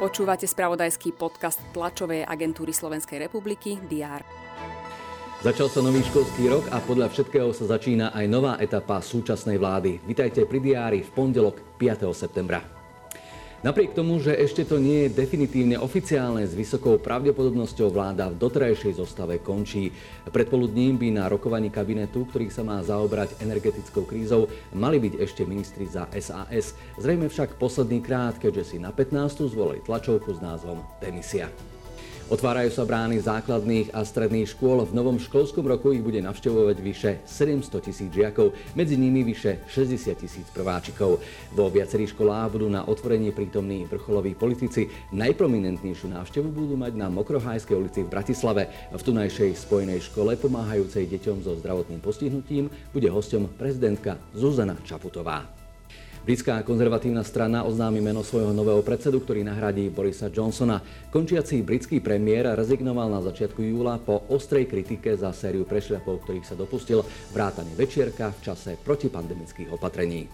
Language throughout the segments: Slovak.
Počúvate spravodajský podcast tlačovej agentúry Slovenskej republiky DR. Začal sa nový školský rok a podľa všetkého sa začína aj nová etapa súčasnej vlády. Vitajte pri diári v pondelok 5. septembra. Napriek tomu, že ešte to nie je definitívne oficiálne, s vysokou pravdepodobnosťou vláda v doterajšej zostave končí. Predpoludním by na rokovaní kabinetu, ktorý sa má zaobrať energetickou krízou, mali byť ešte ministri za SAS. Zrejme však posledný krát, keďže si na 15. zvolili tlačovku s názvom Demisia. Otvárajú sa brány základných a stredných škôl. V novom školskom roku ich bude navštevovať vyše 700 tisíc žiakov, medzi nimi vyše 60 tisíc prváčikov. Vo viacerých školách budú na otvorení prítomní vrcholoví politici. Najprominentnejšiu návštevu budú mať na Mokrohajskej ulici v Bratislave. V tunajšej spojenej škole pomáhajúcej deťom so zdravotným postihnutím bude hosťom prezidentka Zuzana Čaputová. Britská konzervatívna strana oznámi meno svojho nového predsedu, ktorý nahradí Borisa Johnsona. Končiaci britský premiér rezignoval na začiatku júla po ostrej kritike za sériu prešľapov, ktorých sa dopustil vrátane večierka v čase protipandemických opatrení.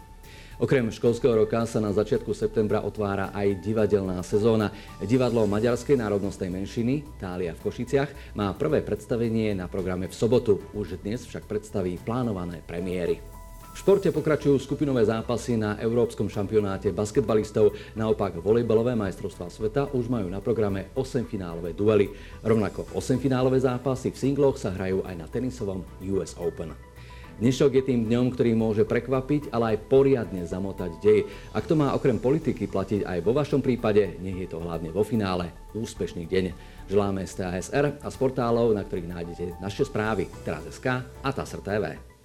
Okrem školského roka sa na začiatku septembra otvára aj divadelná sezóna. Divadlo maďarskej národnostnej menšiny, Tália v Košiciach, má prvé predstavenie na programe v sobotu. Už dnes však predstaví plánované premiéry. V športe pokračujú skupinové zápasy na Európskom šampionáte basketbalistov. Naopak volejbalové majstrovstvá sveta už majú na programe 8 finálové duely. Rovnako 8 finálové zápasy v singloch sa hrajú aj na tenisovom US Open. Dnešok je tým dňom, ktorý môže prekvapiť, ale aj poriadne zamotať dej. Ak to má okrem politiky platiť aj vo vašom prípade, nech je to hlavne vo finále. Úspešný deň. Želáme z TASR a z portálov, na ktorých nájdete naše správy, teraz.sk a TASR TV.